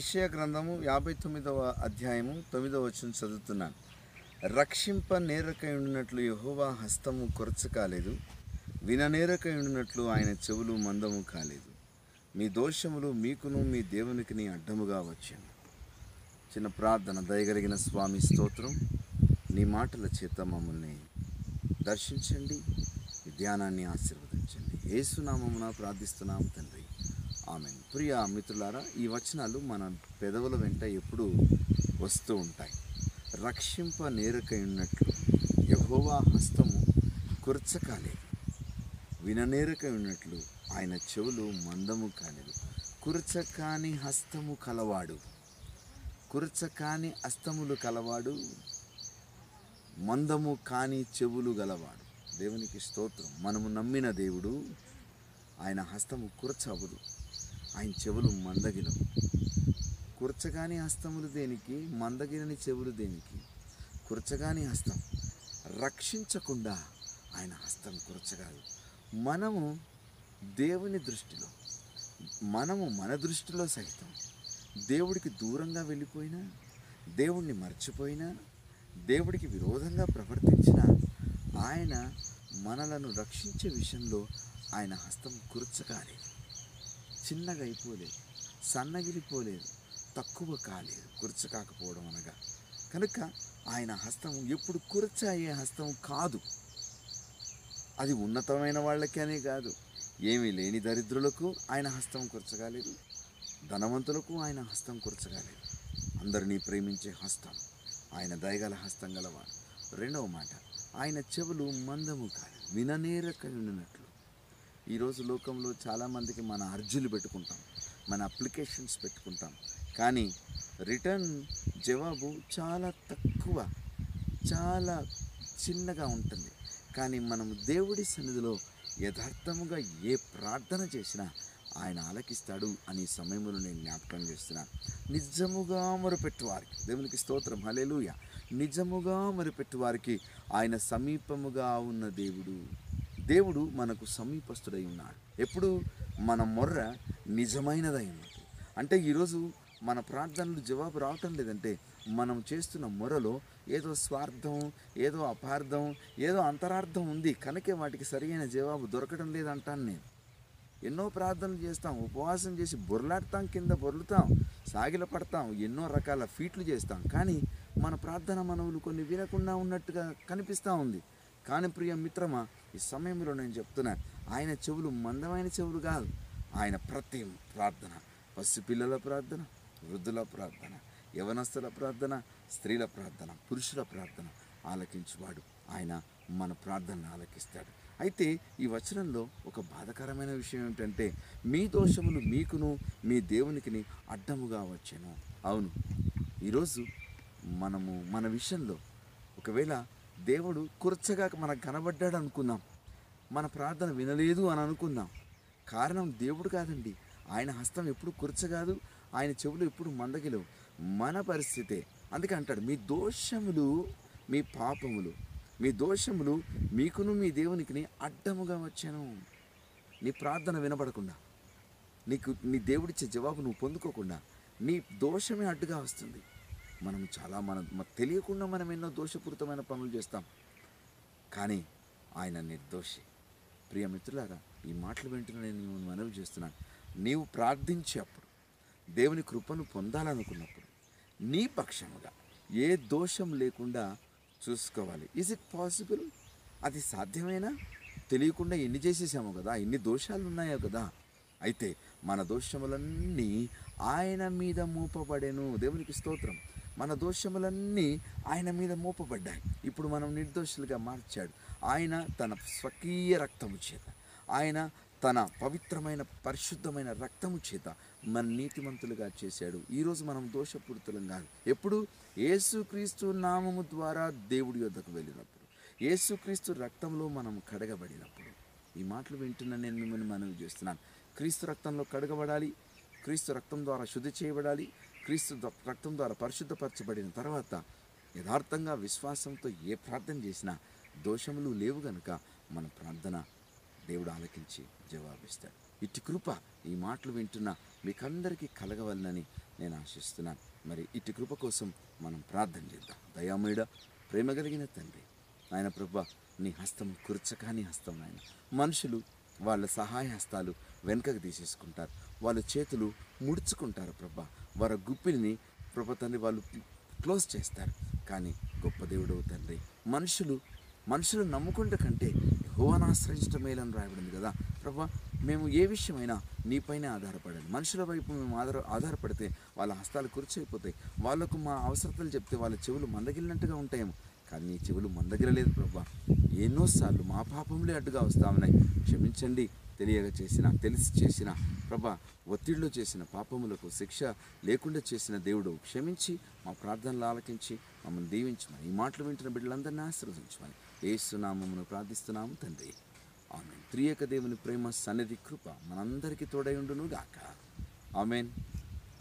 యెషయా గ్రంథము యాభై తొమ్మిదవ అధ్యాయము తొమ్మిదవ వచ్చిన చదువుతున్నాను. రక్షింప నేరకై ఉండినట్లు యహోవా హస్తము కొరచ కాలేదు విననేరకై ఉండినట్లు ఆయన చెవులు మందము కాలేదు. మీ దోషములు మీకును మీ దేవునికిని అడ్డముగా వచ్చాను. చిన్న ప్రార్థన దయగలిగిన స్వామి స్తోత్రం నీ మాటల చేత మమ్మల్ని దర్శించండి ధ్యానాన్ని ఆశీర్వదించండి. ఏసునామమున ప్రార్థిస్తున్నాం తండ్రి. ఆమె ప్రియ మిత్రులారా ఈ వచనాలు మన పెదవుల వెంట ఎప్పుడు వస్తూ ఉంటాయి. రక్షింప నేరకై ఉన్నట్లు యహోవా హస్తము కుర్చ కాలేదు విననేరకై ఉన్నట్లు ఆయన చెవులు మందము కాలేదు. కుర్చ కాని హస్తము కలవాడు. కుర్చ కాని హస్తములు కలవాడు మందము కాని చెవులు గలవాడు. దేవునికి స్తోత్రం. మనము నమ్మిన దేవుడు ఆయన హస్తము కురచవదు. ఆయన చెవులు మందగిలం. కూర్చగాని హస్తములు దేనికి? మందగిరని చెవులు దేనికి? కుర్చగాని హస్తం. రక్షించకుండా ఆయన హస్తం కురచగాదు. మనము దేవుని దృష్టిలో మనము మన దృష్టిలో సహితం దేవుడికి దూరంగా వెళ్ళిపోయినా దేవుణ్ణి మర్చిపోయినా దేవుడికి విరోధంగా ప్రవర్తించిన ఆయన మనలను రక్షించే విషయంలో ఆయన హస్తం కుర్చకాలేదు చిన్నగా అయిపోలేదు. సన్నగిలిపోలేదు తక్కువ కాలేదు. కుర్చ కాకపోవడం అనగా. కనుక ఆయన హస్తం ఎప్పుడు కురచ అయ్యే హస్తం కాదు. అది ఉన్నతమైన వాళ్ళకనే కాదు. ఏమీ లేని దరిద్రులకు ఆయన హస్తం కుర్చగాలేదు ధనవంతులకు ఆయన హస్తం కుర్చగాలేదు అందరినీ ప్రేమించే హస్తం. ఆయన దయగల హస్తం గలవాడు. రెండవ మాట. ఆయన చెవులు మందము కాదు. విననేరకయున్నట్లు ఈరోజు లోకంలో చాలామందికి మన అర్జీలు పెట్టుకుంటాం మన అప్లికేషన్స్ పెట్టుకుంటాం. కానీ రిటర్న్ జవాబు చాలా తక్కువ చాలా చిన్నగా ఉంటుంది. కానీ మనం దేవుడి సన్నిధిలో యథార్థముగా ఏ ప్రార్థన చేసినా ఆయన ఆలకిస్తాడు అనే సమయంలో నేను జ్ఞాపకం చేస్తున్నాను నిజముగా మొరపెట్టు వారికి దేవునికి స్తోత్రం హలేలుయ నిజముగా మొరపెట్టు వారికి ఆయన సమీపముగా ఉన్న దేవుడు. దేవుడు మనకు సమీపస్తుడై ఉన్నాడు. ఎప్పుడు? మన మొర్ర నిజమైనదై ఉన్నది. అంటే ఈరోజు మన ప్రార్థనలు జవాబు రావటం లేదంటే మనం చేస్తున్న మొరలో ఏదో స్వార్థం ఏదో అపార్థం ఏదో అంతరార్థం ఉంది. కనుకే వాటికి సరైన జవాబు దొరకడం లేదంటాను నేను. ఎన్నో ప్రార్థనలు చేస్తాం ఉపవాసం చేసి బొర్లాడతాం కింద బొర్లుతాం సాగిల పడతాం ఎన్నో రకాల ఫీట్లు చేస్తాం. కానీ మన ప్రార్థన మనవులు కొన్ని వినకుండా ఉన్నట్టుగా కనిపిస్తూ ఉంది. కానీ ప్రియ మిత్రమా ఈ సమయంలో నేను చెప్తున్నాను ఆయన చెవులు మందమైన చెవులు కాదు ఆయన ప్రతి ప్రార్థన పసిపిల్లల ప్రార్థన వృద్ధుల ప్రార్థన యవనస్తుల ప్రార్థన స్త్రీల ప్రార్థన పురుషుల ప్రార్థన ఆలకించువాడు. ఆయన మన ప్రార్థనను ఆలకిస్తాడు. అయితే ఈ వచనంలో ఒక బాధకరమైన విషయం ఏమిటంటే మీ దోషములు మీకును మీ దేవునికిని అడ్డముగా వచ్చాను. అవును ఈరోజు మనము మన విషయంలో ఒకవేళ దేవుడు కుర్చగా మనకు కనబడ్డాడు అనుకుందాం. మన ప్రార్థన వినలేదు అని అనుకుందాం. కారణం దేవుడు కాదండి. ఆయన హస్తం ఎప్పుడు కురచగాదు కాదు ఆయన చెవులు ఎప్పుడు మందగిలేవు. మన పరిస్థితే. అందుకే అంటాడు మీ దోషములు మీ పాపములు మీ దోషములు మీకును మీ దేవునికిని అడ్డముగా వచ్చాను. నీ ప్రార్థన వినబడకుండా నీకు నీ దేవుడిచ్చే జవాబు నువ్వు పొందుకోకుండా నీ దోషమే అడ్డుగా వస్తుంది. మనం చాలా మన తెలియకుండా మనం ఎన్నో దోషపూరితమైన పనులు చేస్తాం. కానీ ఆయన నిర్దోషి. ప్రియ మిత్రులారా ఈ మాటలు వింటున్న నేను మిమ్మల్ని మనవి చేస్తున్నాను. నీవు ప్రార్థించేప్పుడు దేవుని కృపను పొందాలనుకున్నప్పుడు నీ పక్షముగా ఏ దోషం లేకుండా చూసుకోవాలి. ఈజ్ ఇట్ పాసిబుల్ అది సాధ్యమేనా? తెలియకుండా ఎన్ని చేసేసాము కదా ఎన్ని దోషాలు ఉన్నాయో కదా. అయితే మన దోషములన్నీ ఆయన మీద మూపబడెను. దేవునికి స్తోత్రం. మన దోషములన్నీ ఆయన మీద మోపబడ్డాయి. ఇప్పుడు మనం నిర్దోషులుగా మార్చాడు. ఆయన తన స్వకీయ రక్తము చేత ఆయన తన పవిత్రమైన పరిశుద్ధమైన రక్తము చేత మన నీతిమంతులుగా చేశాడు. ఈరోజు మనం దోషపూరితులం కాదు. ఎప్పుడు? యేసుక్రీస్తు నామము ద్వారా దేవుడి యొద్దకు వెళ్ళినప్పుడు. యేసుక్రీస్తు రక్తంలో మనం కడగబడినప్పుడు. ఈ మాటలు వింటున్న నేను మిమ్మల్ని మనవి చేస్తున్నాను. క్రీస్తు రక్తంలో కడగబడాలి. క్రీస్తు రక్తం ద్వారా శుద్ధి చేయబడాలి. క్రీస్తు రక్తం ద్వారా పరిశుద్ధపరచబడిన తర్వాత యథార్థంగా విశ్వాసంతో ఏ ప్రార్థన చేసినా దోషములు లేవు గనుక మన ప్రార్థన దేవుడు ఆలకించి జవాబిస్తాడు. ఇట్టి కృప ఈ మాటలు వింటున్న మీకందరికీ కలగవలనని నేను ఆశిస్తున్నాను. మరి ఇటు కృప కోసం మనం ప్రార్థన చేద్దాం. దయామయుడ ప్రేమ కలిగిన తండ్రి ఆయన ప్రభ నీ హస్తం కుర్చకాని హస్తం ఆయన మనుషులు వాళ్ళ సహాయ హస్తాలు వెనుకకు తీసేసుకుంటారు. వాళ్ళ చేతులు ముడుచుకుంటారు ప్రభా. వారి గుప్పిని ప్రభ తండ్రి వాళ్ళు క్లోజ్ చేస్తారు. కానీ గొప్ప దేవుడు తండ్రి మనుషులు మనుషులు నమ్ముకుంటే కంటే యెహోవాను ఆశ్రయించడం మేలని రాయబడింది కదా. ప్రభా మేము ఏ విషయమైనా నీపైనే ఆధారపడాలి. మనుషుల వైపు మేము ఆధార ఆధారపడితే వాళ్ళ హస్తాలు కుర్చైపోతాయి. వాళ్ళకు మా అవసరతలు చెప్తే వాళ్ళ చెవులు మందగిలినట్టుగా ఉంటాయేమో. కానీ నీ చెవులు మందగిరలేదు ప్రభా. ఎన్నోసార్లు మా పాపంలే అడ్డుగా వస్తా ఉన్నాయి క్షమించండి. తెలియక చేసిన తెలిసి చేసిన ప్రభా ఒత్తిడిలో చేసిన పాపములకు శిక్ష లేకుండా చేసిన దేవుడు క్షమించి మా ప్రార్థనలు ఆలకించి మమ్మల్ని దీవించమని ఈ మాటలు వింటున్న బిడ్డలందరినీ ఆశీర్వదించమని ఏసునామమును ప్రార్థిస్తున్నాము తండ్రి. ఆమెన్. త్రియక దేవుని ప్రేమ సన్నిధి కృప మనందరికీ తోడై ఉండును గాక ఆమెన్.